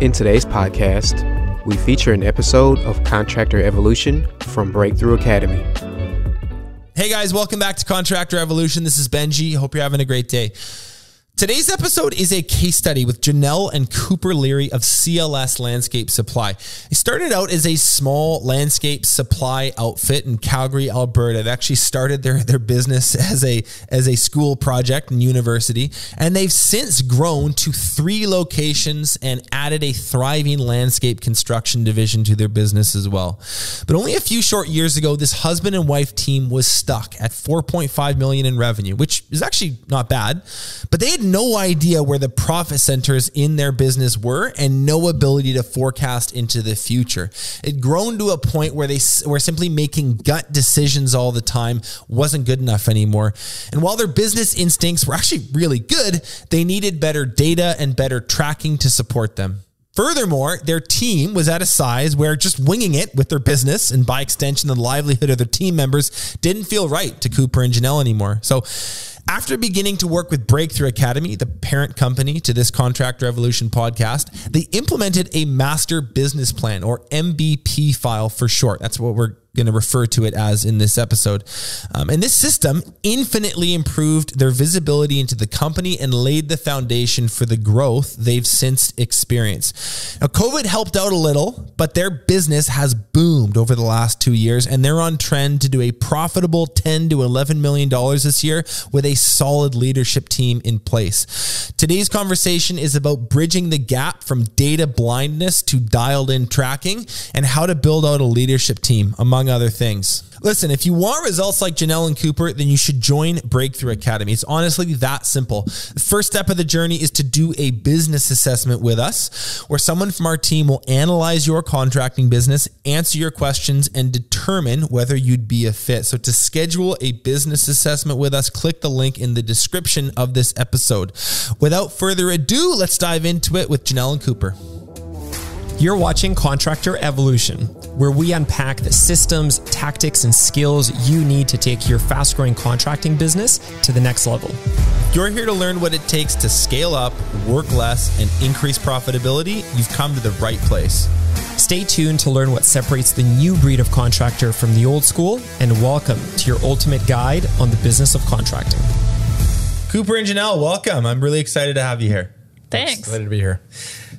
In today's podcast, we feature an episode of Contractor Evolution from Breakthrough Academy. Hey guys, welcome back to Contractor Evolution. This is Benji. Hope you're having a great day. Today's episode is a case study with Janelle and Cooper Leary of CLS Landscape Supply. They started out as a small landscape supply outfit in Calgary, Alberta. They actually started their, their business as a as a school project and university, and they've since grown to three locations and added a thriving landscape construction division to their business as well. But only a few short years ago, this husband and wife team was stuck at 4.5 million in revenue, which is actually not bad, but they had no idea where the profit centers in their business were and no ability to forecast into the future. It grown to a point where they were simply making gut decisions all the time wasn't good enough anymore. And while their business instincts were actually really good, they needed better data and better tracking to support them. Furthermore, their team was at a size where just winging it with their business and by extension the livelihood of their team members didn't feel right to Cooper and Janelle anymore. So after beginning to work with Breakthrough Academy, the parent company to this Contractor Evolution podcast, they implemented a master business plan or MBP file for short. That's what we're going to refer to it as in this episode. Um, and this system infinitely improved their visibility into the company and laid the foundation for the growth they've since experienced. Now, COVID helped out a little, but their business has boomed over the last two years, and they're on trend to do a profitable 10 to 11 million dollars this year with a solid leadership team in place. Today's conversation is about bridging the gap from data blindness to dialed in tracking and how to build out a leadership team among among other things. Listen, if you want results like Janelle and Cooper, then you should join Breakthrough Academy. It's honestly that simple. The first step of the journey is to do a business assessment with us, where someone from our team will analyze your contracting business, answer your questions, and determine whether you'd be a fit. So, to schedule a business assessment with us, click the link in the description of this episode. Without further ado, let's dive into it with Janelle and Cooper. You're watching Contractor Evolution, where we unpack the systems, tactics, and skills you need to take your fast growing contracting business to the next level. You're here to learn what it takes to scale up, work less, and increase profitability. You've come to the right place. Stay tuned to learn what separates the new breed of contractor from the old school, and welcome to your ultimate guide on the business of contracting. Cooper and Janelle, welcome. I'm really excited to have you here. Thanks. Excited to be here.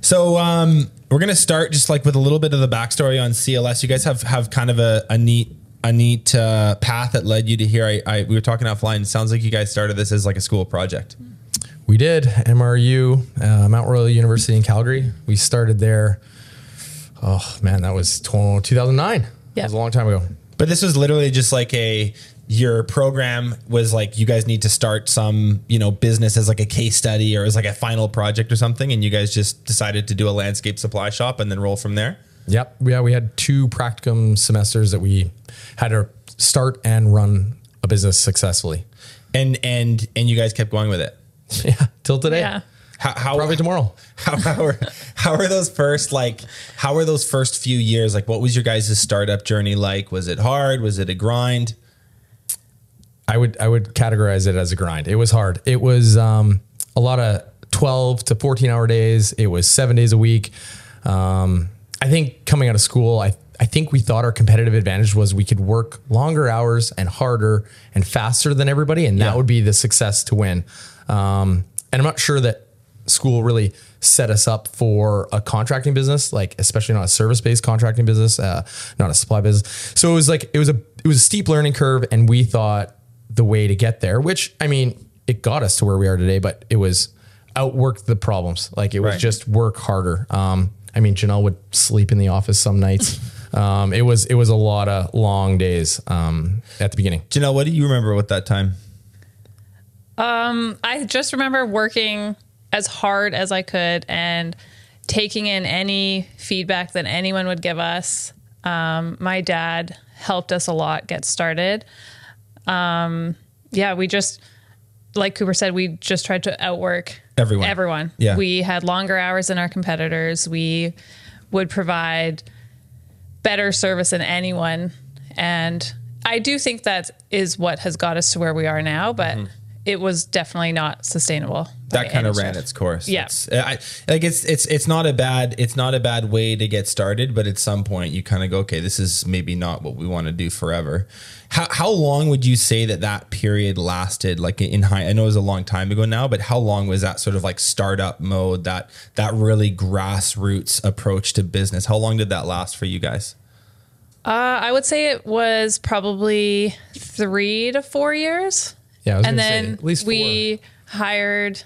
So, um, we're gonna start just like with a little bit of the backstory on CLS. You guys have have kind of a, a neat a neat uh, path that led you to here. I, I we were talking offline. It sounds like you guys started this as like a school project. We did MRU, uh, Mount Royal University in Calgary. We started there. Oh man, that was 2009. Yeah, that was a long time ago. But this was literally just like a your program was like you guys need to start some you know business as like a case study or as like a final project or something and you guys just decided to do a landscape supply shop and then roll from there? Yep. Yeah we had two practicum semesters that we had to start and run a business successfully. And and and you guys kept going with it? Yeah till today. Yeah. How, how probably tomorrow. how, how are how are those first like how are those first few years? Like what was your guys' startup journey like? Was it hard? Was it a grind I would I would categorize it as a grind. It was hard. It was um, a lot of twelve to fourteen hour days. It was seven days a week. Um, I think coming out of school, I I think we thought our competitive advantage was we could work longer hours and harder and faster than everybody, and that yeah. would be the success to win. Um, and I'm not sure that school really set us up for a contracting business, like especially not a service based contracting business, uh, not a supply business. So it was like it was a it was a steep learning curve, and we thought the way to get there, which I mean, it got us to where we are today, but it was outwork the problems. Like it was right. just work harder. Um, I mean, Janelle would sleep in the office some nights. um, it was it was a lot of long days um, at the beginning. Janelle, what do you remember with that time? Um, I just remember working as hard as I could and taking in any feedback that anyone would give us. Um, my dad helped us a lot get started. Um, yeah, we just, like Cooper said, we just tried to outwork Everyone. Everyone. Yeah. We had longer hours than our competitors. We would provide better service than anyone. And I do think that is what has got us to where we are now, but it was definitely not sustainable. That kind of ran its course. Yeah. It's, I, like it's it's it's not a bad it's not a bad way to get started, but at some point you kind of go, okay, this is maybe not what we want to do forever. How how long would you say that that period lasted? Like in high, I know it was a long time ago now, but how long was that sort of like startup mode? That that really grassroots approach to business. How long did that last for you guys? Uh, I would say it was probably three to four years. Yeah, and then at least we hired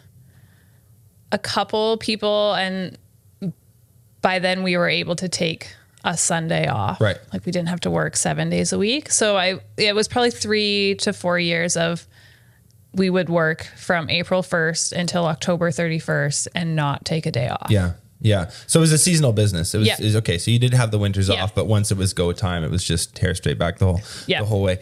a couple people, and by then we were able to take a Sunday off. Right. like we didn't have to work seven days a week. So I, it was probably three to four years of we would work from April first until October thirty first and not take a day off. Yeah. Yeah. So it was a seasonal business. It was, Yeah. it was okay. So you did have the winters Yeah. off, but once it was go time, it was just tear straight back the whole Yeah. the whole way.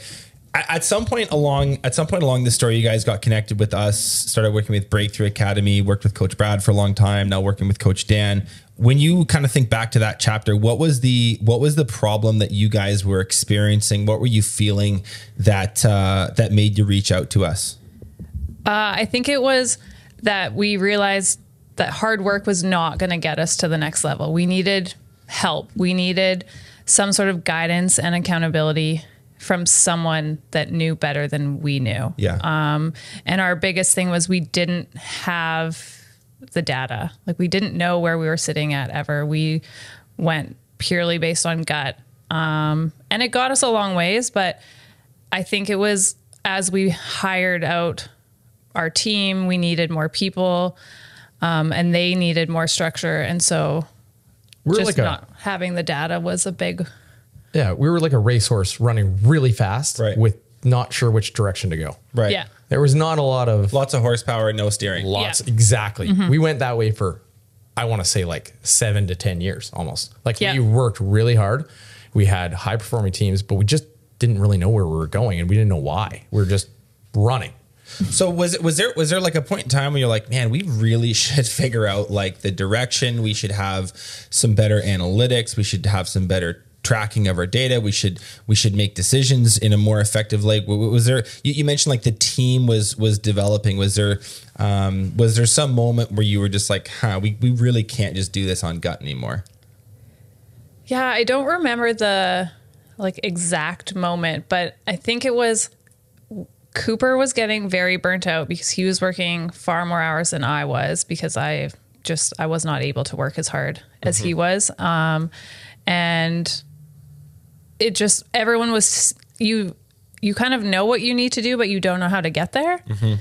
At some point along at some point along the story, you guys got connected with us, started working with Breakthrough Academy, worked with Coach Brad for a long time, now working with Coach Dan. When you kind of think back to that chapter, what was the what was the problem that you guys were experiencing? What were you feeling that uh, that made you reach out to us? Uh, I think it was that we realized that hard work was not going to get us to the next level. We needed help. We needed some sort of guidance and accountability from someone that knew better than we knew. Yeah. Um, and our biggest thing was we didn't have the data. Like we didn't know where we were sitting at ever. We went purely based on gut. Um, and it got us a long ways, but I think it was as we hired out our team, we needed more people, um, and they needed more structure. And so We're just like a not having the data was a big yeah, we were like a racehorse running really fast Right. with not sure which direction to go. Right. yeah. There was not a lot of Lots of horsepower, and no steering. lots Yeah. Mm-hmm. exactly. We went that way for I want to say like 7 to 10 years almost. Like Yeah. we worked really hard. We had high performing teams, but we just didn't really know where we were going and we didn't know why. We were just running. So was it was there was there like a point in time where you're like, man, we really should figure out like the direction. We should have some better analytics. We should have some better tracking of our data. We should we should make decisions in a more effective w- Was there you, you mentioned like the team was was developing. Was there um, was there some moment where you were just like, huh, we we really can't just do this on gut anymore? Yeah, I don't remember the like exact moment, but I think it was Cooper was getting very burnt out because he was working far more hours than I was because I just I was not able to work as hard as he was. Um and it just everyone was you you kind of know what you need to do but you don't know how to get there. Mm-hmm.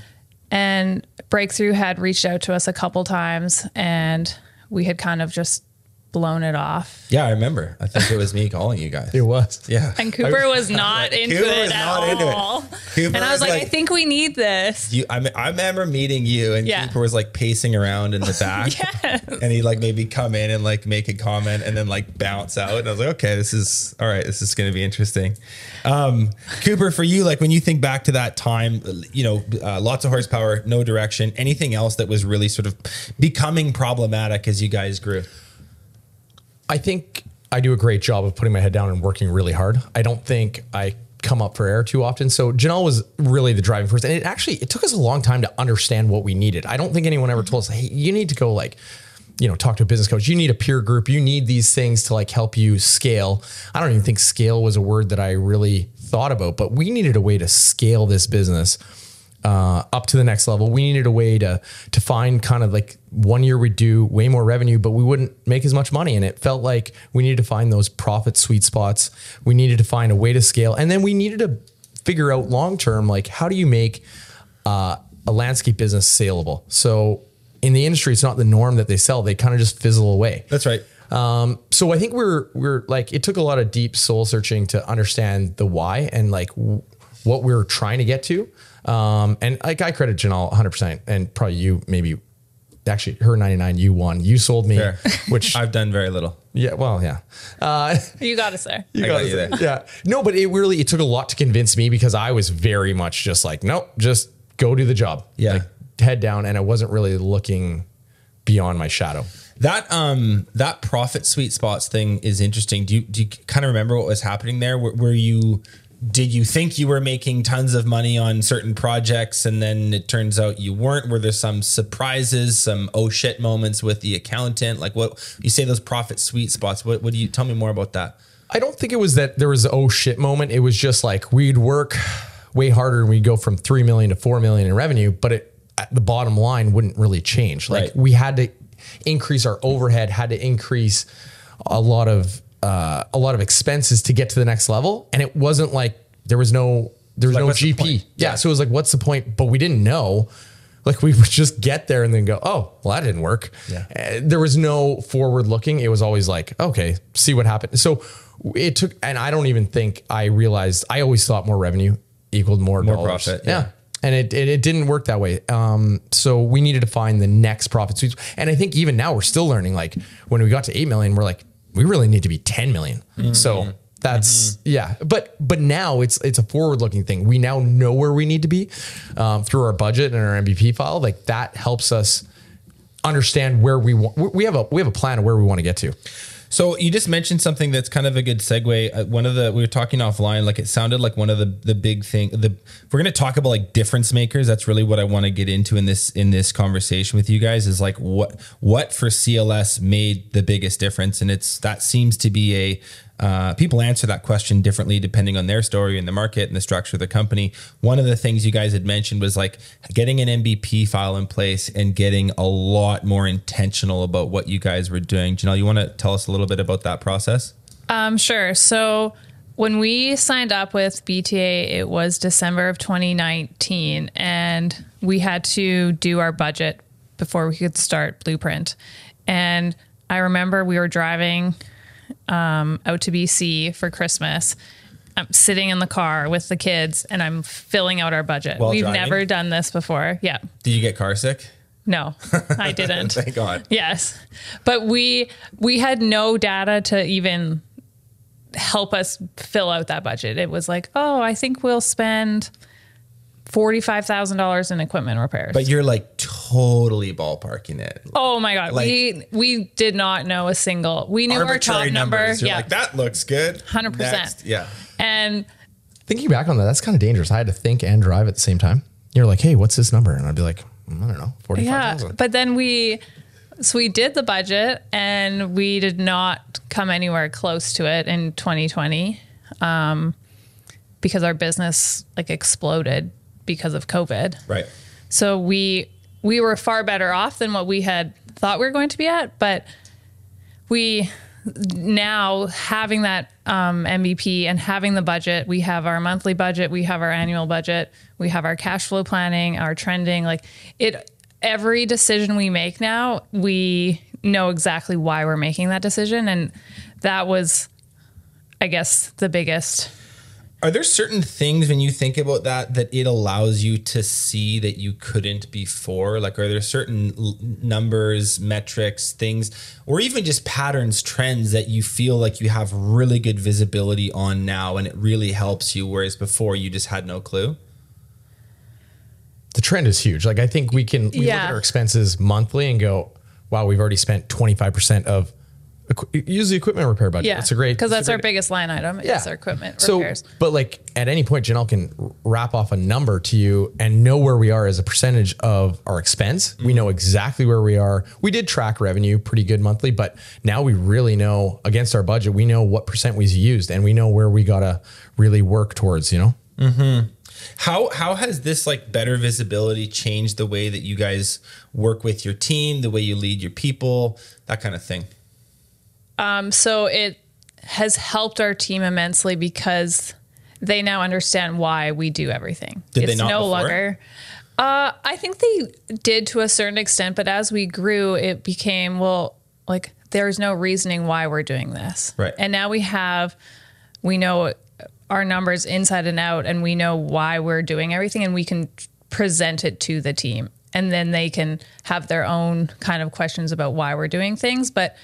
And Breakthrough had reached out to us a couple times and we had kind of just blown it off. Yeah, I remember. I think it was me calling you guys. It was. Yeah, And Cooper was not into Cooper it was at not into it. all. Cooper and I was was like, like- I think we need this. You, I, me- I remember meeting you, and Yeah. Cooper was like pacing around in the back, and he'd like maybe come in and like make a comment, and then like bounce out. And I was like, okay, this is all right. This is going to be interesting. Um, Cooper, for you, like when you think back to that time, you know, uh, lots of horsepower, no direction. Anything else that was really sort of becoming problematic as you guys grew? I think I do a great job of putting my head down and working really hard. I don't think I come up for air too often. So Janelle was really the driving force. And it actually it took us a long time to understand what we needed. I don't think anyone ever mm-hmm. told us, hey, you need to go like, you know, talk to a business coach. You need a peer group. You need these things to like help you scale. I don't even think scale was a word that I really thought about, but we needed a way to scale this business uh, up to the next level. We needed a way to to find kind of like one year we'd do way more revenue, but we wouldn't make as much money. And it felt like we needed to find those profit sweet spots. We needed to find a way to scale, and then we needed to figure out long term like how do you make uh, a landscape business saleable. So in the industry, it's not the norm that they sell; they kind of just fizzle away. That's right. Um, so I think we're we're like it took a lot of deep soul searching to understand the why and like w- what we are trying to get to. Um, and like I credit Janelle 100 percent and probably you maybe actually her 99, you won. You sold me, Fair. which I've done very little. yeah, well, yeah. Uh, You got us there. you I got gotta you say- there. Yeah. No, but it really it took a lot to convince me because I was very much just like, nope, just go do the job. Yeah. Like, head down, and I wasn't really looking beyond my shadow. That um that profit sweet spots thing is interesting. Do you do you kind of remember what was happening there? Were, were you did you think you were making tons of money on certain projects and then it turns out you weren't? Were there some surprises, some oh shit moments with the accountant? Like what you say those profit sweet spots? What what do you tell me more about that? I don't think it was that there was a oh shit moment. It was just like we'd work way harder and we'd go from three million to four million in revenue, but it at the bottom line wouldn't really change. Like Right. we had to increase our overhead, had to increase a lot of uh, a lot of expenses to get to the next level, and it wasn't like there was no there was Like, no GP. Yeah, Yeah. so it was like, what's the point? But we didn't know. Like we would just get there and then go, oh, well, that didn't work. Yeah. Uh, there was no forward looking. It was always like, okay, see what happened. So it took, and I don't even think I realized. I always thought more revenue equaled more, More dollars. profit, Yeah. yeah. And it, it it didn't work that way. Um, so we needed to find the next profit suite. And I think even now we're still learning. Like when we got to eight million, we're like, we really need to be ten million. So that's yeah. But but now it's it's a forward looking thing. We now know where we need to be um, through our budget and our MBP file. Like that helps us understand where we want. We have a we have a plan of where we want to get to. So you just mentioned something that's kind of a good segue. Uh, one of the we were talking offline, like it sounded like one of the the big thing. The we're going to talk about like difference makers. That's really what I want to get into in this in this conversation with you guys. Is like what what for CLS made the biggest difference, and it's that seems to be a uh, people answer that question differently depending on their story and the market and the structure of the company. One of the things you guys had mentioned was like getting an MBP file in place and getting a lot more intentional about what you guys were doing. Janelle, you want to tell us a little bit about that process? Um, sure. So when we signed up with BTA, it was December of 2019, and we had to do our budget before we could start Blueprint. And I remember we were driving um, out to BC for Christmas. I'm sitting in the car with the kids, and I'm filling out our budget. While We've driving? never done this before. Yeah. Did you get car sick? No, I didn't. Thank God. Yes. But we we had no data to even help us fill out that budget. It was like, "Oh, I think we'll spend $45,000 in equipment repairs." But you're like totally ballparking it. oh my god, like- we we did not know a single. We knew our top number. You're yeah. like that looks good. 100%. Next. Yeah. and Thinking back on that, that's kind of dangerous. I had to think and drive at the same time. You're like, hey, what's this number? And I'd be like, "Mm, I don't know, forty five yeah, thousand. but then we so we did the budget and we did not come anywhere close to it in 2020 um, because our business like exploded because of COVID. Right. So we we were far better off than what we had thought we were going to be at, but we now having that um, MBP and having the budget, we have our monthly budget, we have our annual budget, we have our cash flow planning, our trending. Like it, every decision we make now, we know exactly why we're making that decision, and that was, I guess, the biggest. Are there certain things when you think about that that it allows you to see that you couldn't before? Like, are there certain l- numbers, metrics, things, or even just patterns, trends that you feel like you have really good visibility on now and it really helps you, whereas before you just had no clue? the trend is huge. Like I think we can we look at our expenses monthly and go, wow, we've already spent 25% of equi- use the equipment repair budget. Yeah, It's a great because it's a that's our biggest line item. Is our equipment so, repairs. but like at any point, Janelle can wrap off a number to you and know where we are as a percentage of our expense. We mm-hmm. know exactly where we are. We did track revenue pretty good monthly, but now we really know against our budget, we know what percent we used and we know where we got to really work towards, you know? Mm-hmm. How how has this like better visibility changed the way that you guys work with your team, the way you lead your people, that kind of thing? So it has helped our team immensely because they now understand why we do everything. Did they it's not no before? longer. Uh, I think they did to a certain extent, but as we grew, it became well, like there's no reasoning why we're doing this, Right. And now we have, we know our numbers inside and out, and we know why we're doing everything, and we can present it to the team. and then they can have their own kind of questions about why we're doing things, but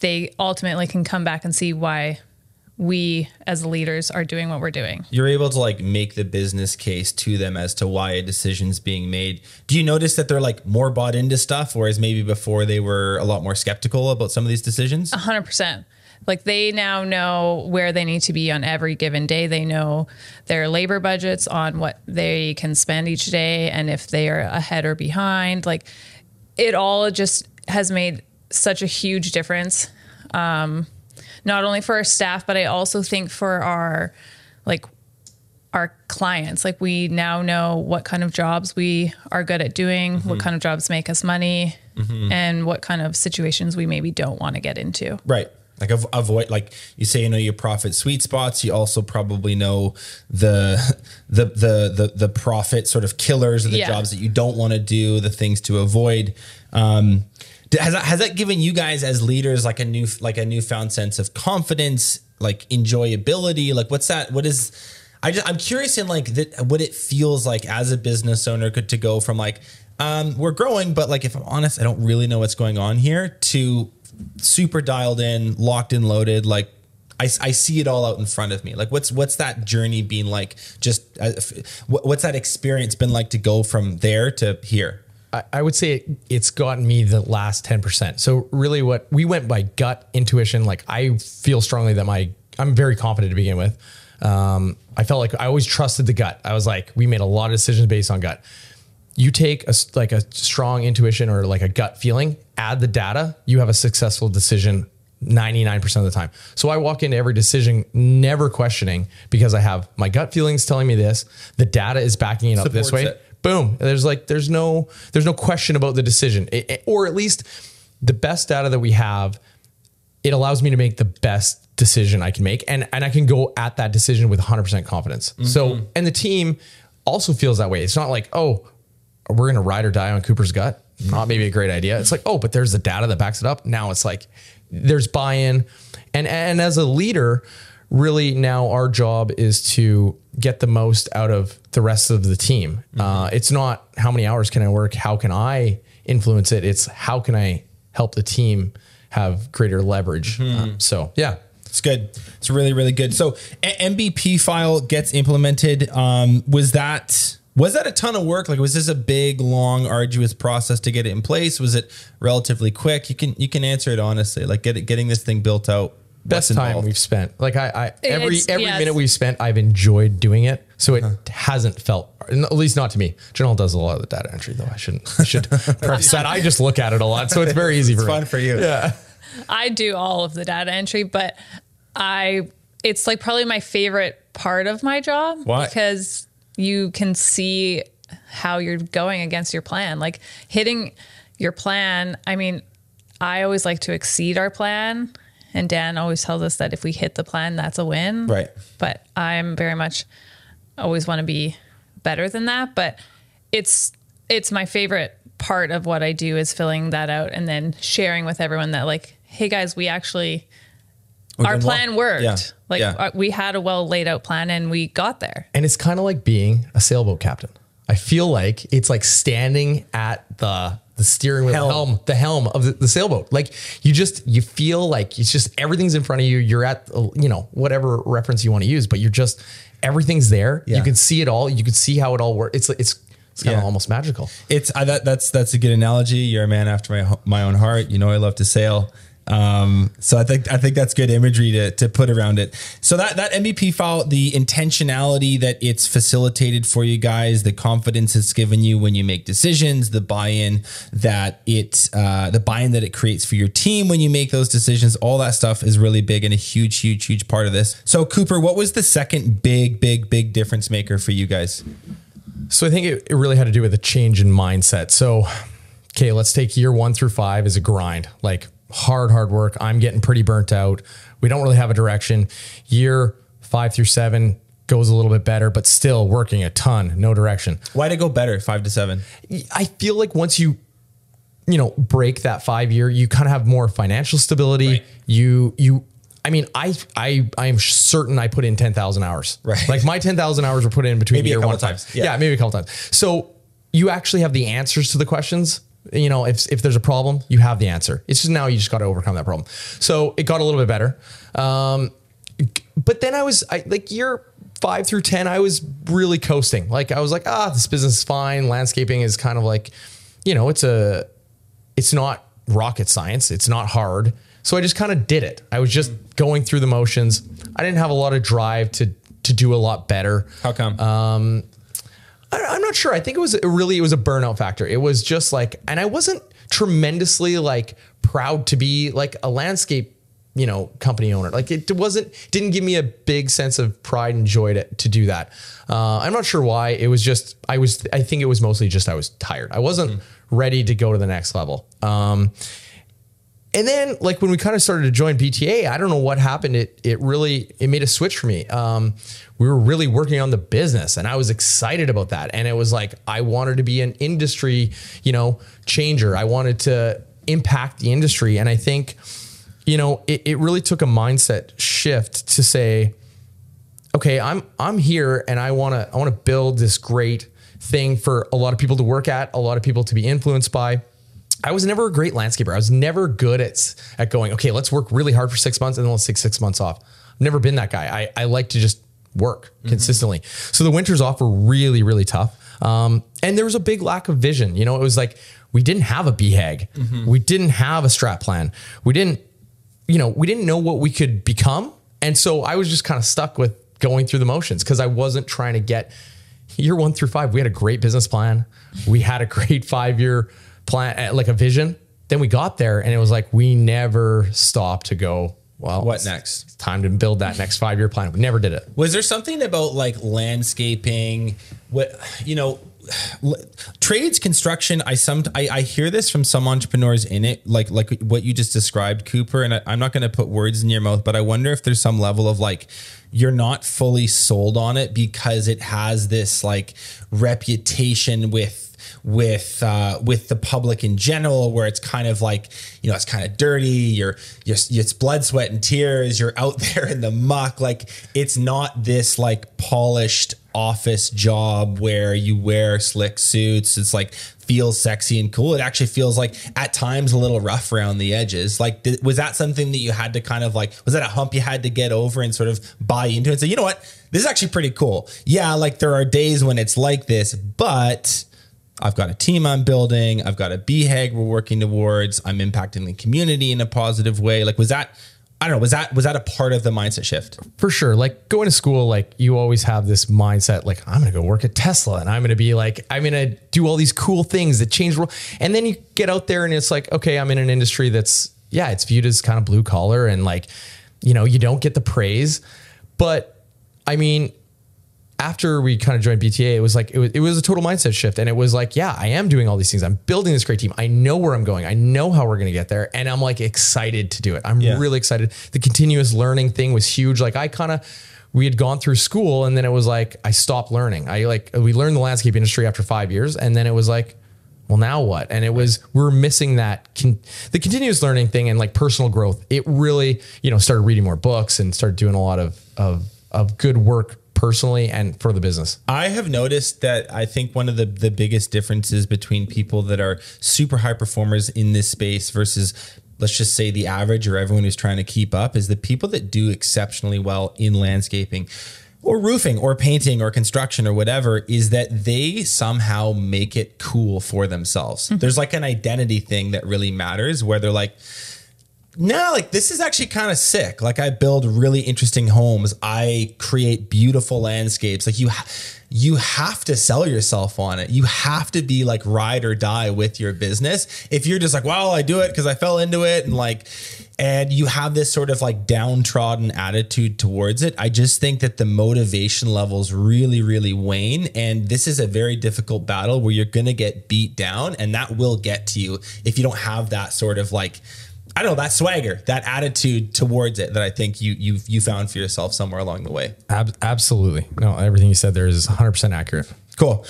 they ultimately can come back and see why we as leaders are doing what we're doing. You're able to like make the business case to them as to why a decision's being made. Do you notice that they're like more bought into stuff, whereas maybe before they were a lot more skeptical about some of these decisions? A 100%. Like they now know where they need to be on every given day. They know their labor budgets on what they can spend each day and if they are ahead or behind. Like it all just has made such a huge difference. Um, not only for our staff, but I also think for our like our clients. Like we now know what kind of jobs we are good at doing, what kind of jobs make us money, and what kind of situations we maybe don't want to get into. Right. Like avoid like you say you know your profit sweet spots. You also probably know the the the the the profit sort of killers of the Yeah. jobs that you don't want to do, the things to avoid. Um, has that has that given you guys as leaders like a new like a newfound sense of confidence, like enjoyability? Like what's that? What is I just I'm curious in like what it feels like as a business owner could to go from like um, we're growing, but like if I'm honest, I don't really know what's going on here to super dialed in, locked and loaded. Like I, I see it all out in front of me. Like what's what's that journey been like? Just uh, what's that experience been like to go from there to here? I, I would say it, it's gotten me the last 10%. So really what we went by gut intuition. Like I feel strongly that my, I'm very confident to begin with. Um, I felt like I always trusted the gut. I was like, we made a lot of decisions based on gut. You take a like a strong intuition or like a gut feeling, add the data, you have a successful decision 99% of the time. So I walk into every decision never questioning because I have my gut feelings telling me this, the data is backing it up this way it. Boom. There's like there's no there's no question about the decision. It- it- or at least the best data that we have it allows me to make the best decision i can make. And and i can go at that decision with 100% confidence. Mm-hmm. So and the team also feels that way. It's not like oh we're gonna ride or die on cooper's gut. Not maybe a great idea. It's like oh but there's the data that backs it up. Now it's like there's buy-in. And and as a leader really now our job is to get the most out of the rest of the team uh, it's not how many hours can i work how can i influence it it's how can i help the team have greater leverage Um, so yeah It's good. It's really really good. So a- MBP file gets implemented. Um, was that was that a ton of work? Like was this a big, long, arduous process to get it in place? Was it relatively quick? You can you can answer it honestly. Like get it, getting this thing built out. Best what's time involved? we've spent. Like I, I every It's- every yes. minute we've spent, I've enjoyed doing it. So it uh-huh. hasn't felt, at least not to me. Janelle does a lot of the data entry, though. I shouldn't. I should preface that. I just look at it a lot, so it's very easy for It's me. fun for you. Yeah. I do all of the data entry, but I it's like probably my favorite part of my job Why? because you can see how you're going against your plan. Like hitting your plan, I mean, I always like to exceed our plan. And Dan always tells us that if we hit the plan, that's a win. Right. But I'm very much always want to be better than that. But it's it's my favorite part of what I do is filling that out and then sharing with everyone that like, hey guys, we actually our plan worked. Yeah. Like Yeah. uh, we had a well laid out plan and we got there. And it's kind of like being a sailboat captain. I feel like it's like standing at the the steering wheel Helm. helm, the helm of the, the sailboat. Like you just you feel like it's just everything's in front of you. You're at you know whatever reference you want to use, but you're just everything's there. Yeah. You can see it all. You can see how it all works. It's it's it's kind of almost magical. It's uh, that that's that's a good analogy. You're a man after my my own heart. You know I love to sail. Um, so I think I think that's good imagery to to put around it. So that that MBP file, the intentionality that it's facilitated for you guys, the confidence it's given you when you make decisions, the buy-in that it uh, the buy-in that it creates for your team when you make those decisions, all that stuff is really big and a huge huge huge part of this. So Cooper, what was the second big big big difference maker for you guys? So I think it, it really had to do with a change in mindset. So, okay, let's take year one through five as a grind, like hard, hard work. I'm getting pretty burnt out. We don't really have a direction. Year five through seven goes a little bit better, but still working a ton, no direction. Why to go better five to seven? I feel like once you, you know, break that five year, you kind of have more financial stability. Right. You, you, I mean, I, I, I am certain I put in 10,000 hours. Right. Like my 10,000 hours were put in between Maybe a year couple one times. Yeah. Yeah. maybe a couple times. So you actually have the answers to the questions. You know, if if there's a problem, you have the answer. It's just now you just got to overcome that problem. So it got a little bit better. Um, but then I was I, like year five through ten, I was really coasting. Like I was like, ah, this business is fine. Landscaping is kind of like, you know, it's a, it's not rocket science. It's not hard. So I just kind of did it. I was just going through the motions. I didn't have a lot of drive to to do a lot better. How come? I, I'm not sure. I think it was really it was a burnout factor. It was just like, and I wasn't tremendously like proud to be like a landscape, you know, company owner. Like it wasn't didn't give me a big sense of pride and joy to, to do that. Uh, I'm not sure why. It was just I was I think it was mostly just I was tired. I wasn't ready to go to the next level. Um, and then like when we kind of started to join BTA, I don't know what happened. It it really it made a switch for me. Um, we were really working on the business, and I was excited about that. And it was like I wanted to be an industry, you know, changer. I wanted to impact the industry, and I think, you know, it, it really took a mindset shift to say, okay, I'm I'm here, and I want to I want to build this great thing for a lot of people to work at, a lot of people to be influenced by. I was never a great landscaper. I was never good at at going, okay, let's work really hard for six months and then let's take six months off. I've never been that guy. I, I like to just work consistently. So the winters off were really, really tough. Um, and there was a big lack of vision. You know, it was like we didn't have a BHAG. We didn't have a strat plan. We didn't, you know, we didn't know what we could become. And so I was just kind of stuck with going through the motions because I wasn't trying to get year one through five. We had a great business plan. We had a great five year plan, uh, like a vision. Then we got there and it was like we never stopped to go, well, What next? It's time to build that next five year plan. We never did it. Was there something about like landscaping? What you know, trades, construction. I some I, I hear this from some entrepreneurs in it, like like what you just described, Cooper. And I, I'm not going to put words in your mouth, but I wonder if there's some level of like you're not fully sold on it because it has this like reputation with with uh, with the public in general, where it's kind of like you know it's kind of dirty. You're, you're it's blood, sweat, and tears. You're out there in the muck. Like it's not this like polished office job where you wear slick suits. It's like feels sexy and cool. It actually feels like at times a little rough around the edges. Like th- was that something that you had to kind of like was that a hump you had to get over and sort of buy into and say you know what this is actually pretty cool. Yeah, like there are days when it's like this, but I've got a team I'm building. I've got a BHAG we're working towards. I'm impacting the community in a positive way. Like, was that, I don't know, was that, was that a part of the mindset shift? For sure. Like going to school, like you always have this mindset, like I'm going to go work at Tesla and I'm going to be like, I'm going to do all these cool things that change. the world. And then you get out there and it's like, okay, I'm in an industry that's, yeah, it's viewed as kind of blue collar and like, you know, you don't get the praise. But I mean, after we kind of joined BTA, it was like it was, it was a total mindset shift, and it was like, yeah, I am doing all these things. I'm building this great team. I know where I'm going. I know how we're going to get there, and I'm like excited to do it. I'm Yeah. really excited. The continuous learning thing was huge. Like I kind of we had gone through school, and then it was like I stopped learning. I like we learned the landscape industry after five years, and then it was like. Well, now what? And it was we were missing that con- the continuous learning thing and like personal growth. It really, you know, started reading more books and started doing a lot of of of good work personally and for the business. I have noticed that I think one of the, the biggest differences between people that are super high performers in this space versus let's just say the average or everyone who's trying to keep up is the people that do exceptionally well in landscaping or roofing or painting or construction or whatever is that they somehow make it cool for themselves. Mm-hmm. There's like an identity thing that really matters where they're like, no, like this is actually kind of sick. Like I build really interesting homes. I create beautiful landscapes. Like you, ha- you have to sell yourself on it. You have to be like ride or die with your business. If you're just like, well, I do it because I fell into it, and like, and you have this sort of like downtrodden attitude towards it, I just think that the motivation levels really, really wane. And this is a very difficult battle where you're gonna get beat down, and that will get to you if you don't have that sort of like. I don't know that swagger, that attitude towards it that I think you you you found for yourself somewhere along the way. Ab- absolutely. No, everything you said there is 100% accurate. Cool.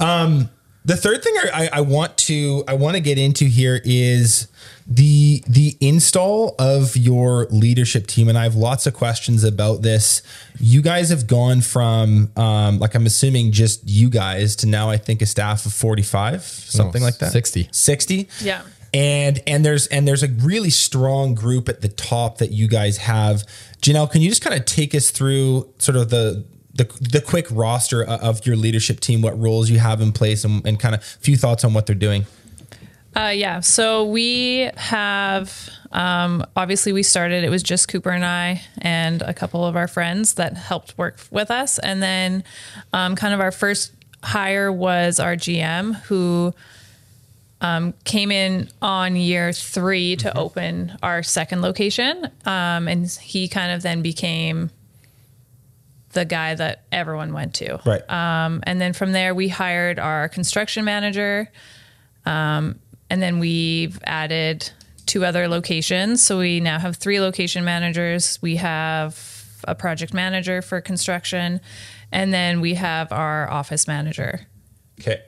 Um, The third thing I, I want to I want to get into here is the the install of your leadership team, and I have lots of questions about this. You guys have gone from um, like I'm assuming just you guys to now I think a staff of 45, something No, like that. 60. 60 Yeah. And and there's and there's a really strong group at the top that you guys have janelle can you just kind of take us through sort of the the, the quick roster of your leadership team what roles you have in place and, and kind of a few thoughts on what they're doing Uh, yeah. So we have, um, obviously, we started, it was just Cooper and I and a couple of our friends that helped work with us. And then, um, kind of our first hire was our GM who um, came in on year three to open our second location. Um, and he kind of then became the guy that everyone went to. right Um, and then from there, we hired our construction manager. Um, and then we've added two other locations. So we now have three location managers. We have a project manager for construction. And then we have our office manager. okay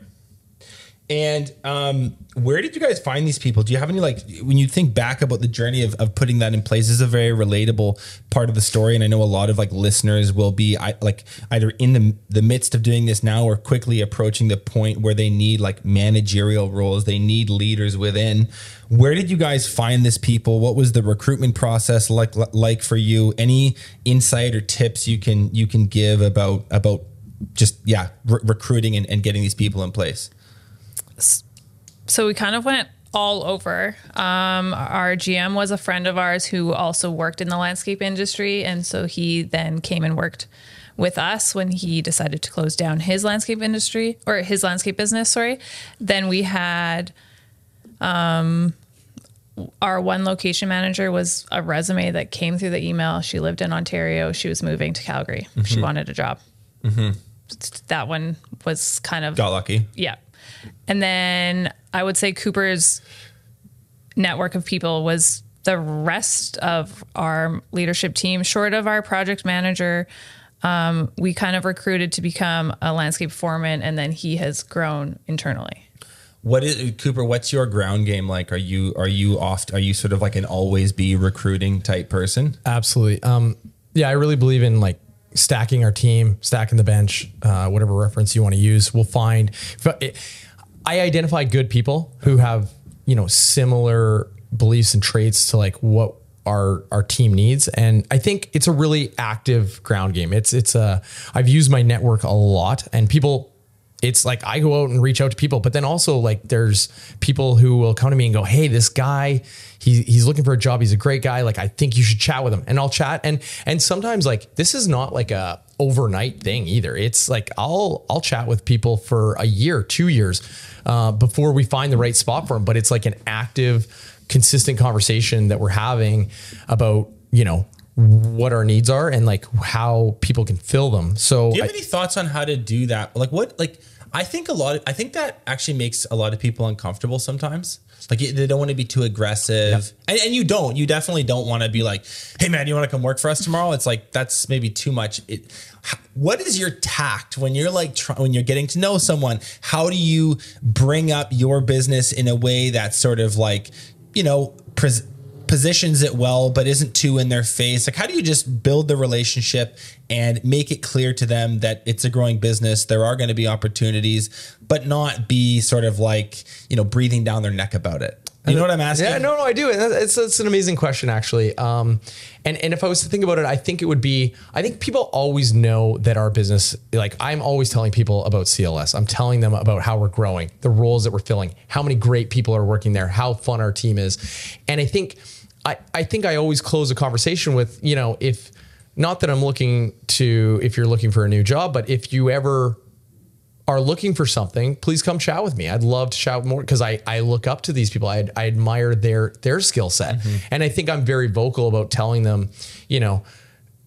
and um, where did you guys find these people? Do you have any like when you think back about the journey of, of putting that in place? This is a very relatable part of the story, and I know a lot of like listeners will be I, like either in the the midst of doing this now or quickly approaching the point where they need like managerial roles. They need leaders within. Where did you guys find this people? What was the recruitment process like like for you? Any insight or tips you can you can give about about just yeah re- recruiting and, and getting these people in place? So we kind of went all over. Um, our GM was a friend of ours who also worked in the landscape industry, and so he then came and worked with us when he decided to close down his landscape industry or his landscape business. Sorry. Then we had. Um, our one location manager was a resume that came through the email. She lived in Ontario. She was moving to Calgary. She wanted a job. That one was kind of Got lucky. yeah. And then I would say Cooper's network of people was the rest of our leadership team, short of our project manager. Um, we kind of recruited to become a landscape foreman, and then he has grown internally. What is Cooper? What's your ground game like? Are you are you oft? Are you sort of like an always be recruiting type person? Absolutely. Um, yeah, I really believe in like stacking our team, stacking the bench, uh, whatever reference you want to use. We'll find. I identify good people who have you know similar beliefs and traits to like what our our team needs, and I think it's a really active ground game. It's it's a I've used my network a lot, and people it's like I go out and reach out to people, but then also like there's people who will come to me and go, "Hey, this guy, he, he's looking for a job. He's a great guy. Like I think you should chat with him." And I'll chat, and and sometimes like this is not like a overnight thing either. It's like I'll I'll chat with people for a year, two years, uh, before we find the right spot for them. But it's like an active, consistent conversation that we're having about you know what our needs are and like how people can fill them. So Do you I- have any thoughts on how to do that? Like what? Like I think a lot. Of, I think that actually makes a lot of people uncomfortable sometimes. Like they don't want to be too aggressive, and, and you don't. You definitely don't want to be like, "Hey man, you want to come work for us tomorrow?" It's like that's maybe too much. It, what is your tact when you're like try, when you're getting to know someone? How do you bring up your business in a way that's sort of like, you know, pres- positions it well but isn't too in their face like how do you just build the relationship and make it clear to them that it's a growing business there are going to be opportunities but not be sort of like you know breathing down their neck about it you know what i'm asking Yeah, no, no, I do. It's, it's an amazing question, actually. Um, and, and if I was to think about it, I think it would be, I think people always know that our business, like I'm always telling people about CLS. I'm telling them about how we're growing, the roles that we're filling, how many great people are working there, how fun our team is. And I think, I, I think I always close a conversation with, you know, if, not that I'm looking to, if you're looking for a new job, but if you ever are looking for something, please come chat with me. I'd love to chat more because I, I look up to these people. I, I admire their their skill set, and I think I'm very vocal about telling them, you know,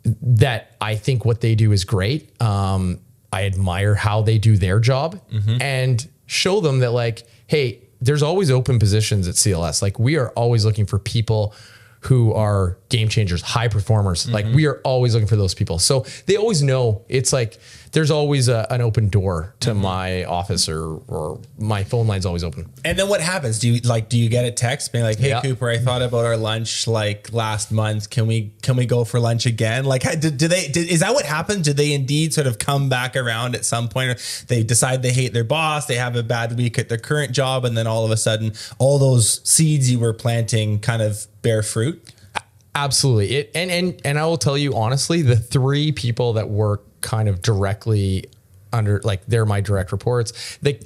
that I think what they do is great. Um, I admire how they do their job, and show them that like, hey, there's always open positions at CLS. Like we are always looking for people who are game changers, high performers. Like mm-hmm. we are always looking for those people. So they always know it's like there's always a, an open door to my office or or my phone line's always open. And then what happens? Do you like do you get a text being like, "Hey Yeah. Cooper, I thought about our lunch like last month. Can we can we go for lunch again?" Like do, do they did, is that what happens? Do they indeed sort of come back around at some point or they decide they hate their boss, they have a bad week at their current job and then all of a sudden all those seeds you were planting kind of bear fruit? Absolutely. It and and and I will tell you honestly, the three people that work kind of directly under like they're my direct reports. They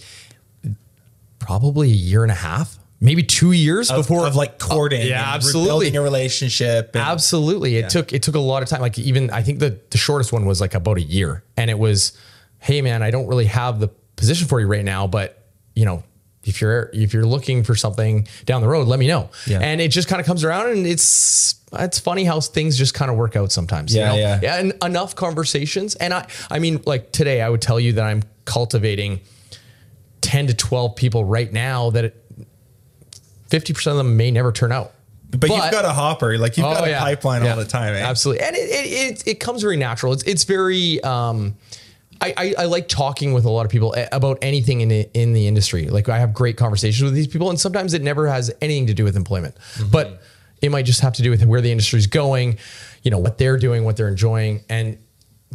probably a year and a half, maybe two years Of, before of like courting, yeah, and absolutely. building a relationship. and- Absolutely. It took it took a lot of time. Like even I think the the shortest one was like about a year. And it was, hey man, I don't really have the position for you right now, but you know, if you're if you're looking for something down the road, let me know. Yeah. And it just kind of comes around and it's it's funny how things just kind of work out sometimes. Yeah, you know? yeah. And enough conversations. And I I mean, like today I would tell you that I'm cultivating 10 to 12 people right now that 50% of them may never turn out. but, you've got a hopper, like you've got Oh, a yeah. pipeline Yeah. all the time. Eh? Absolutely, and it, it it it comes very natural. It's it's very. Um, I, I, I like talking with a lot of people about anything in the, in the industry. Like I have great conversations with these people, and sometimes it never has anything to do with employment, Mm-hmm. but it might just have to do with where the industry is going, you know, what they're doing, what they're enjoying, and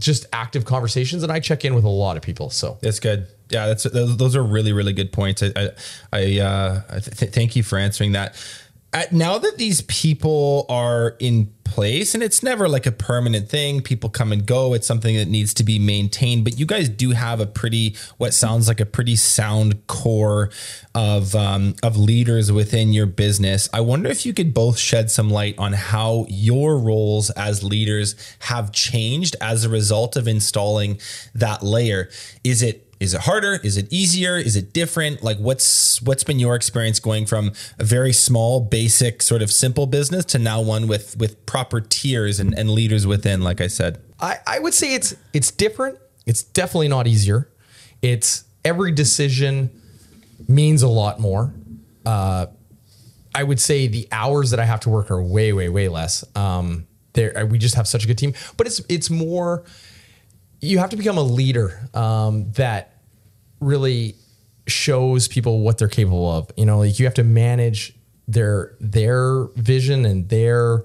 just active conversations. And I check in with a lot of people. So That's good. Yeah, that's those, those are really really good points. I I, I, uh, th- thank you for answering that. Now that these people are in place, and it's never like a permanent thing. People come and go. It's something that needs to be maintained. But you guys do have a pretty, what sounds like a pretty sound core of um, of leaders within your business. I wonder if you could both shed some light on how your roles as leaders have changed as a result of installing that layer. Is it is it harder? Is it easier? Is it different? Like what's what's been your experience going from a very small, basic, sort of simple business to now one with with proper tiers and, and leaders within, like I said. I, I would say it's it's different. It's definitely not easier. It's every decision means a lot more. Uh, I would say the hours that I have to work are way, way, way less. Um, there, we just have such a good team, but it's it's more. You have to become a leader um, that really shows people what they're capable of. You know, like you have to manage their their vision and their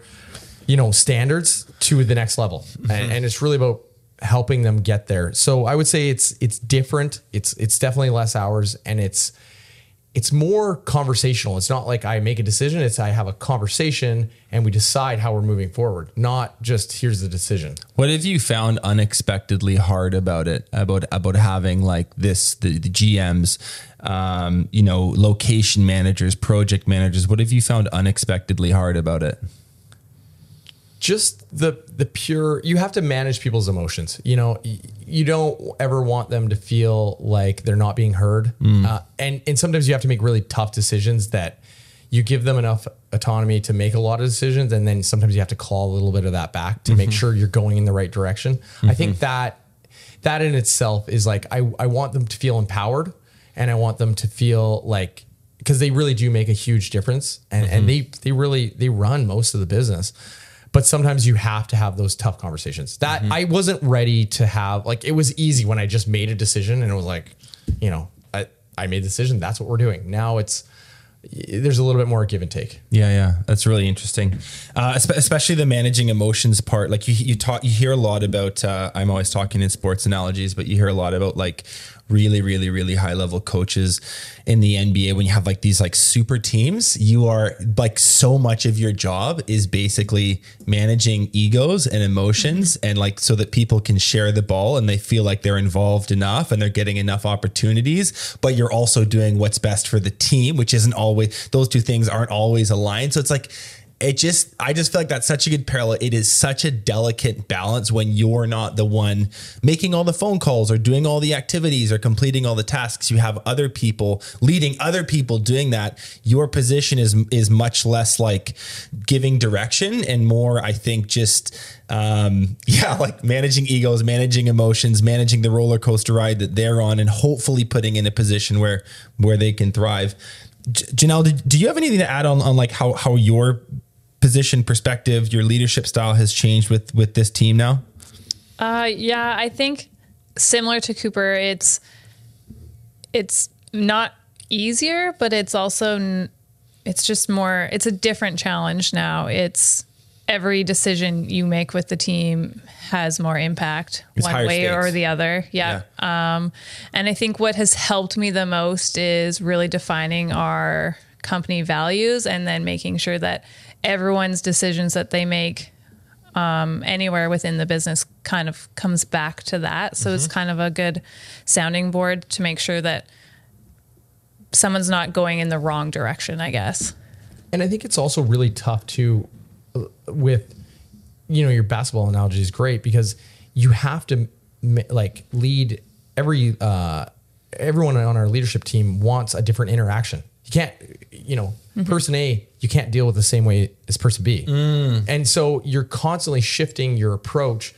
you know standards to the next level, and, and it's really about helping them get there. So I would say it's it's different. It's it's definitely less hours, and it's it's more conversational. It's not like I make a decision. It's I have a conversation and we decide how we're moving forward. Not just here's the decision. What have you found unexpectedly hard about it? About about having like this the, the GMs, um, you know, location managers, project managers. What have you found unexpectedly hard about it? Just the the pure you have to manage people's emotions. You know you don't ever want them to feel like they're not being heard. Mm. Uh, and and sometimes you have to make really tough decisions that you give them enough autonomy to make a lot of decisions and then sometimes you have to claw a little bit of that back to make mm-hmm. sure you're going in the right direction. I think mm-hmm. that that in itself is like I, I want them to feel empowered and i want them to feel like because they really do make a huge difference and, and mm-hmm. they they really they run most of the business but sometimes you have to have those tough conversations. That i wasn't ready to have like it was easy when i just made a decision and it was like you know i, I made the decision. That's what we're doing. Now it's there's a little bit more give and take. Yeah, yeah, that's really interesting, uh, especially the managing emotions part. Like you, you talk, you hear a lot about. Uh, I'm always talking in sports analogies, but you hear a lot about like really, really, really high level coaches in the NBA. When you have like these like super teams, you are like so much of your job is basically managing egos and emotions, mm-hmm. and like so that people can share the ball and they feel like they're involved enough and they're getting enough opportunities. But you're also doing what's best for the team, which isn't always those two things aren't always aligned. So it's like it just I just feel like that's such a good parallel. It is such a delicate balance when you're not the one making all the phone calls or doing all the activities or completing all the tasks. You have other people leading other people doing that. Your position is is much less like giving direction and more I think just um yeah, like managing egos, managing emotions, managing the roller coaster ride that they're on and hopefully putting in a position where where they can thrive. Janelle, do you have anything to add on on like how how your position perspective, your leadership style has changed with with this team now? Uh, yeah, I think similar to Cooper. It's it's not easier, but it's also it's just more. It's a different challenge now. It's every decision you make with the team has more impact It's one way or the other. Yeah. Um, and I think what has helped me the most is really defining our company values and then making sure that everyone's decisions that they make um, anywhere within the business kind of comes back to that. So it's kind of a good sounding board to make sure that someone's not going in the wrong direction, I guess. And I think it's also really tough to, uh, with, you know, your basketball analogy is great because you have to like lead every, uh, everyone on our leadership team wants a different interaction. You can't, you know, Mm-hmm. person A, you can't deal with the same way as person B. Mm. And so you're constantly shifting your approach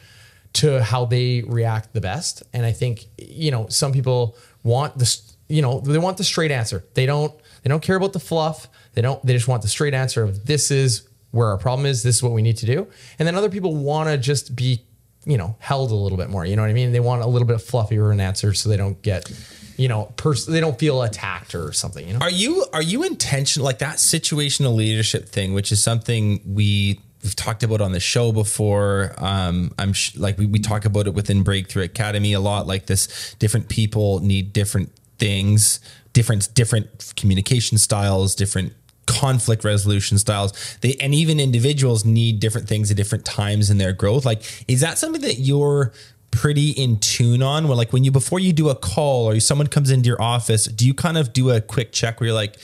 to how they react the best. And I think, you know, some people want this, you know, they want the straight answer. They don't, they don't care about the fluff. They don't, they just want the straight answer of this is where our problem is. This is what we need to do. And then other people want to just be, you know, held a little bit more. You know what I mean? They want a little bit fluffier an answer so they don't get, you know, pers- they don't feel attacked or something, you know? Are you are you intentional like that situational leadership thing, which is something we we've talked about on the show before. Um, I'm sh- like we, we talk about it within Breakthrough Academy a lot. Like this, different people need different things, different different communication styles, different conflict resolution styles. They and even individuals need different things at different times in their growth. Like, is that something that you're pretty in tune on where like when you before you do a call or someone comes into your office do you kind of do a quick check where you're like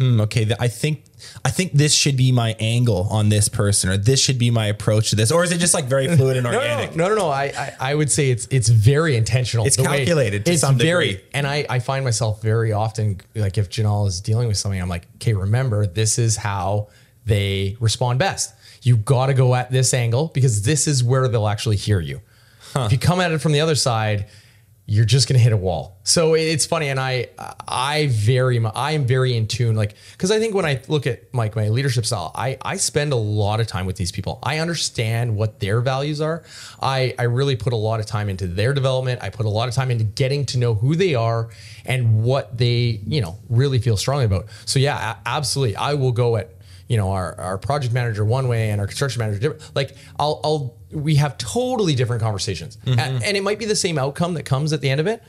hmm, okay i think i think this should be my angle on this person or this should be my approach to this or is it just like very fluid and No, no, organic no, no, no. I, I, I would say it's it's very intentional. It's way- calculated to it's some very, degree. and I, I find myself very often like if Janelle is dealing with something, I'm like, okay, remember this is how they respond best. You got to go at this angle because this is where they'll actually hear you. If you come at it from the other side, you're just gonna hit a wall. So it's funny, and I I very I am very in tune, like because I think when I look at like my leadership style, I I spend a lot of time with these people. I understand what their values are. I I really put a lot of time into their development. I put a lot of time into getting to know who they are and what they you know really feel strongly about. So yeah, absolutely, I will go at you know our, our project manager one way and our construction manager different like i'll i'll we have totally different conversations. Mm-hmm. A- and, it might be the same outcome that comes at the end of it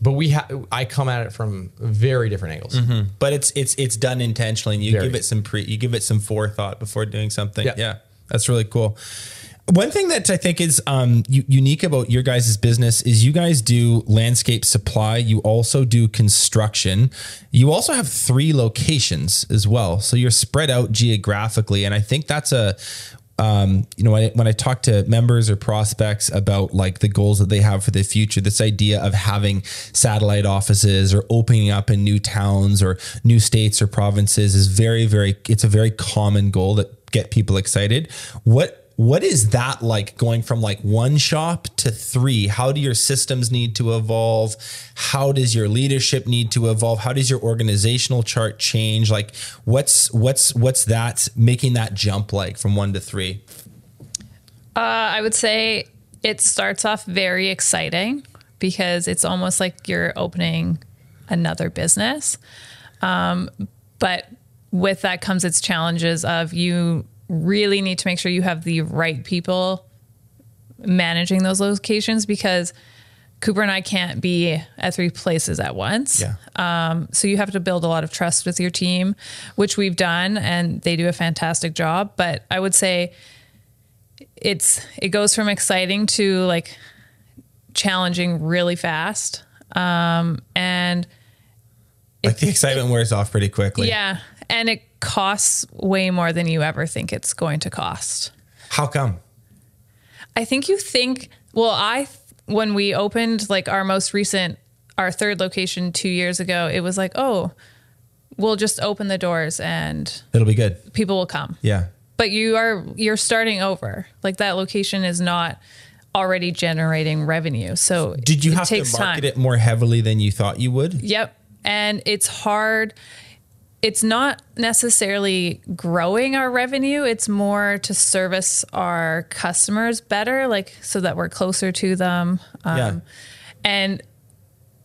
but we have i come at it from very different angles. But it's it's it's done intentionally and you Very. give it some pre you give it some forethought before doing something. Yeah, Yeah. that's really cool one thing that I think is um, unique about your guys' business is you guys do landscape supply. You also do construction. You also have three locations as well, so you're spread out geographically. And I think that's a um, you know, when I, when I talk to members or prospects about like the goals that they have for the future, this idea of having satellite offices or opening up in new towns or new states or provinces is very, very, it's a very common goal that get people excited. What, what is that like going from like one shop to three? How do your systems need to evolve? How does your leadership need to evolve? How does your organizational chart change? Like what's what's what's that making that jump like from one to three? Uh, I would say it starts off very exciting because it's almost like you're opening another business. Um, but with that comes its challenges of you really need to make sure you have the right people managing those locations because Cooper and I can't be at three places at once. Yeah. So you have to build a lot of trust with your team, which we've done, and they do a fantastic job. But I would say it's it goes from exciting to like challenging really fast. Um, and like the excitement wears off pretty quickly. yeah, and it costs way more than you ever think it's going to cost. How come? I think you think, well, I, when we opened like our most recent, our third location two years ago, it was like, oh, we'll just open the doors and It'll be good. people will come. Yeah. But you are, you're starting over. Like that location is not already generating revenue. So Did you have to market time. it more heavily than you thought you would? Yep. And it's hard. It's not necessarily growing our revenue. It's more to service our customers better, like so that we're closer to them. Um, Yeah. and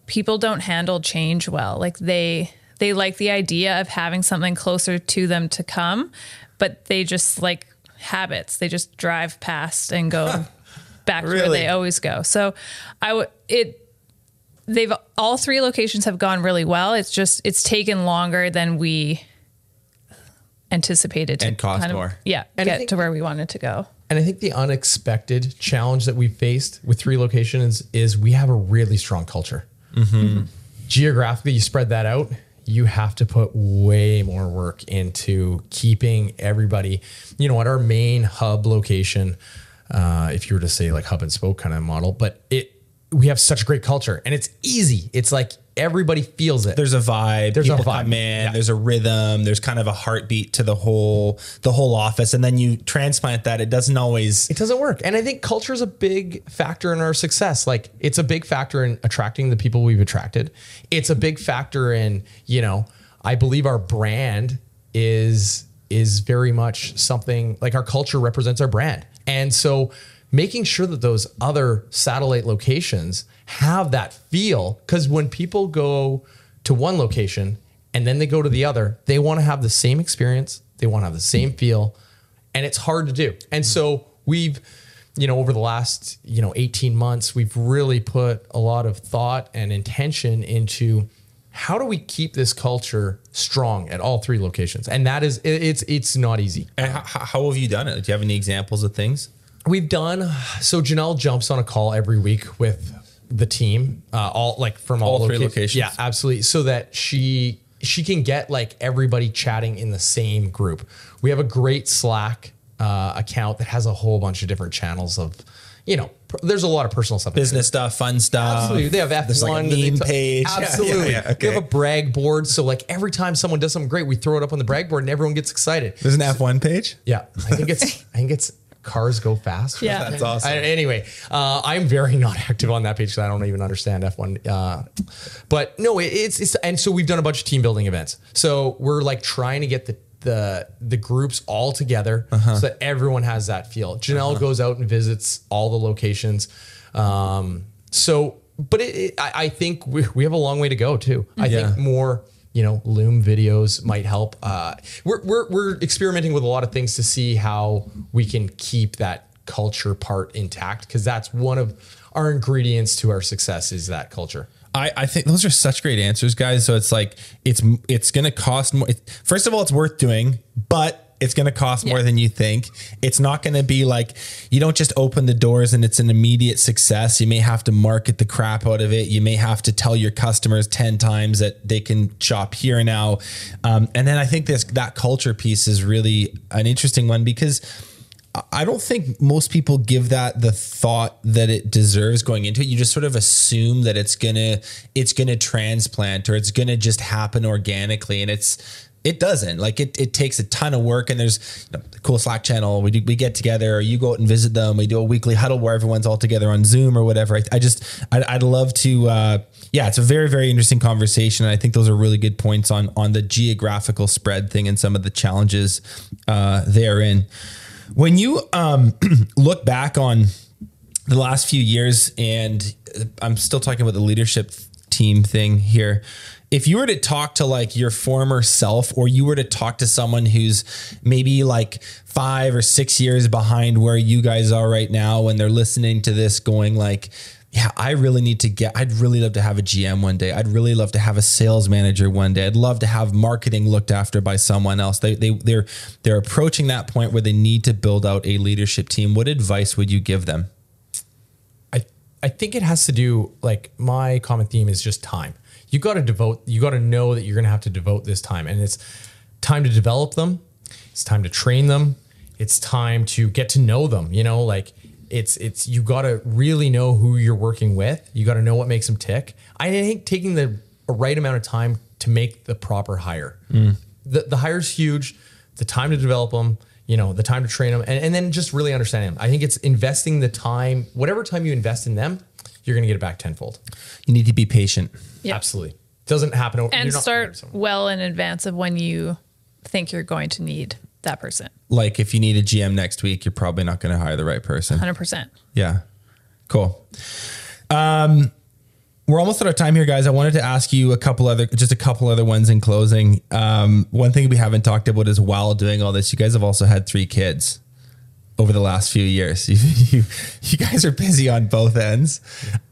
people don't handle change well. Like they they like the idea of having something closer to them to come, but they just like habits. They just drive past and go back to where they always go. So I would it they've all three locations have gone really well. It's just it's taken longer than we anticipated to And cost kind of- more. Yeah, And get think- to where we wanted to go. And I think the unexpected challenge that we faced with three locations is we have a really strong culture. Geographically, you spread that out, you have to put way more work into keeping everybody, you know, at our main hub location. Uh, if you were to say like hub and spoke kind of model, but it we have such a great culture and it's easy. It's like everybody feels it. there's a vibe. There's a vibe. come in. Yeah. There's a rhythm. There's kind of a heartbeat to the whole the whole office, and then you transplant that. It doesn't always. it doesn't work. And I think culture is a big factor in our success. Like it's a big factor in attracting the people we've attracted. It's a big factor in, you know, I believe our brand is is very much something like our culture represents our brand. And so making sure that those other satellite locations have that feel cuz when people go to one location and then they go to the other, they want to have the same experience, they want to have the same feel and it's hard to do. And so we've, you know, over the last, you know, 18 months, we've really put a lot of thought and intention into how do we keep this culture strong at all three locations? And that is it's it's not easy. And how, how have you done it? Do you have any examples of things? We've done so Janelle jumps on a call every week with the team, uh, all like from all, All three loca- locations? Yeah, absolutely. So that she she can get like everybody chatting in the same group. We have a great Slack uh, account that has a whole bunch of different channels of, you know, pr- there's a lot of personal stuff. Business stuff, fun stuff. Absolutely. They have F1. There's like meme t- page. Yeah, yeah, Absolutely. yeah, They have a brag board. So like every time someone does something great, we throw it up on the brag board and everyone gets excited. There's an F1 page. Yeah. I think it's I think it's cars go fast. Yeah. That's awesome. I- anyway, uh, I'm very not active on that page because I don't even understand F1. Uh, but no, it, it's, it's and so we've done a bunch of team building events. So we're like trying to get the the the groups all together so that everyone has that feel. Janelle goes out and visits all the locations. Um, so, but it, it, I, I think we, we have a long way to go too. I Yeah. think more you know loom videos might help uh, we're, we're, we're experimenting with a lot of things to see how we can keep that culture part intact because that's one of our ingredients to our success is that culture I, I think those are such great answers, guys. So it's like it's it's to cost more. First of all, it's worth doing, but it's going to cost more than you think. It's not going to be like you don't just open the doors and it's an immediate success. You may have to market the crap out of it. You may have to tell your customers ten times that they can shop here now. Um, and then I think this that culture piece is really an interesting one because. I don't think most people give that the thought that it deserves going into it. You just sort of assume that it's gonna it's gonna transplant or it's gonna just happen organically, and it's it doesn't. Like it, it takes a ton of work, and there's you know, a cool Slack channel. We do, we get together, or you go out and visit them. We do a weekly huddle where everyone's all together on Zoom or whatever. I, I just I'd, I'd love to. Uh, yeah, it's a very very interesting conversation, and I think those are really good points on on the geographical spread thing and some of the challenges uh, therein. When you um, look back on the last few years, and I'm still talking about the leadership team thing here. If you were to talk to like your former self, or you were to talk to someone who's maybe like five or six years behind where you guys are right now, when they're listening to this, going like, yeah, I really need to get, I'd really love to have a GM one day. I'd really love to have a sales manager one day. I'd love to have marketing looked after by someone else. They, they, they're, they're approaching that point where they need to build out a leadership team. What advice would you give them? I, think it has to do like my common theme is just time. You got to devote, you got to know that you're going to have to devote this time and it's time to develop them. It's time to train them. It's time to get to know them, you know, like it's, it's, you got to really know who you're working with. You got to know what makes them tick. I think taking the right amount of time to make the proper hire. Mm. The, the hire's huge, the time to develop them, you know, the time to train them, and, and then just really understanding them. I think it's investing the time, whatever time you invest in them, you're going to get it back tenfold. You need to be patient. Yep. Absolutely. Doesn't happen. over- and you're not- start well in advance of when you think you're going to need that person. Like if you need a GM next week, you're probably not going to hire the right person. 100%. Yeah. Cool. Um, we're almost out of time here, guys. I wanted to ask you a couple other, just a couple other ones in closing. Um, one thing we haven't talked about is while doing all this, you guys have also had three kids over the last few years. You, you, you guys are busy on both ends.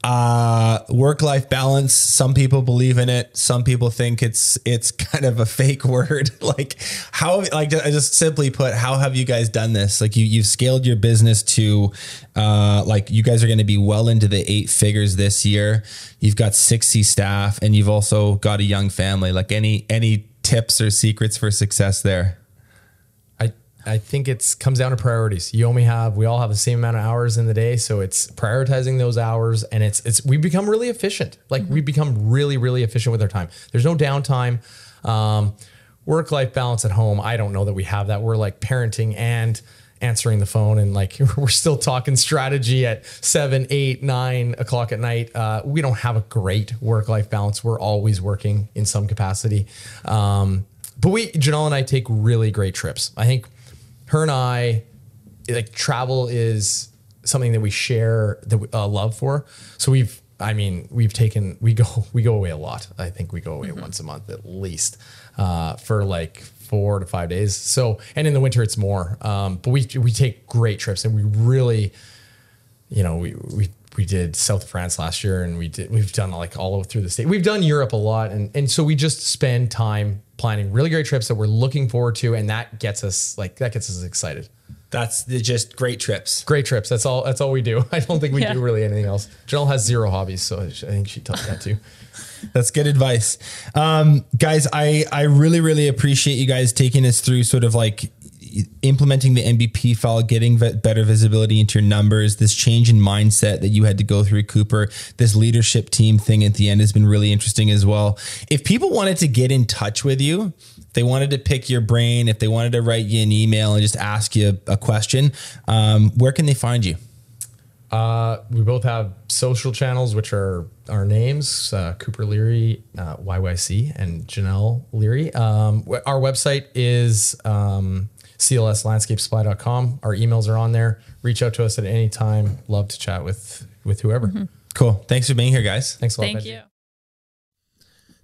Uh, work life balance. Some people believe in it. Some people think it's it's kind of a fake word. like how like I just simply put, how have you guys done this? Like you you've scaled your business to uh, like you guys are going to be well into the eight figures this year. You've got sixty staff, and you've also got a young family. Like any any tips or secrets for success there? I think it's comes down to priorities. You only have we all have the same amount of hours in the day, so it's prioritizing those hours and it's it's we become really efficient. Like mm-hmm. we become really really efficient with our time. There's no downtime. Um, work life balance at home. I don't know that we have that. We're like parenting and answering the phone and like we're still talking strategy at seven, eight, nine o'clock at night. Uh, we don't have a great work life balance. We're always working in some capacity. Um, but we, Janelle and I take really great trips. I think her and I, like travel is something that we share the uh, love for. So we've, I mean, we've taken, we go, we go away a lot. I think we go away mm-hmm. once a month at least uh, for like four to five days. So, and in the winter it's more. Um, but we we take great trips, and we really, you know, we we we did South of France last year, and we did we've done like all through the state. We've done Europe a lot, and and so we just spend time planning really great trips that we're looking forward to, and that gets us like that gets us excited. That's just great trips. Great trips. That's all. That's all we do. I don't think we yeah. do really anything else. Janelle has zero hobbies, so I think she taught that too. That's good advice, um, guys. I I really really appreciate you guys taking us through sort of like implementing the MBP file, getting better visibility into your numbers, this change in mindset that you had to go through, Cooper, this leadership team thing at the end has been really interesting as well. If people wanted to get in touch with you, they wanted to pick your brain, if they wanted to write you an email and just ask you a, question, um, where can they find you? Uh, we both have social channels, which are our names uh, Cooper Leary, uh, YYC, and Janelle Leary. Um, our website is um, clslandscapesupply.com. Our emails are on there. Reach out to us at any time. Love to chat with with whoever. Mm-hmm. Cool. Thanks for being here, guys. Thanks a lot. Thank you.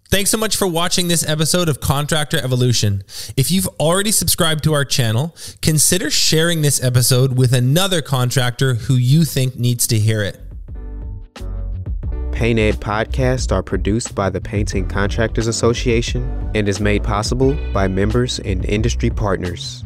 Thanks so much for watching this episode of Contractor Evolution. If you've already subscribed to our channel, consider sharing this episode with another contractor who you think needs to hear it. Paint Ed podcasts are produced by the Painting Contractors Association and is made possible by members and industry partners.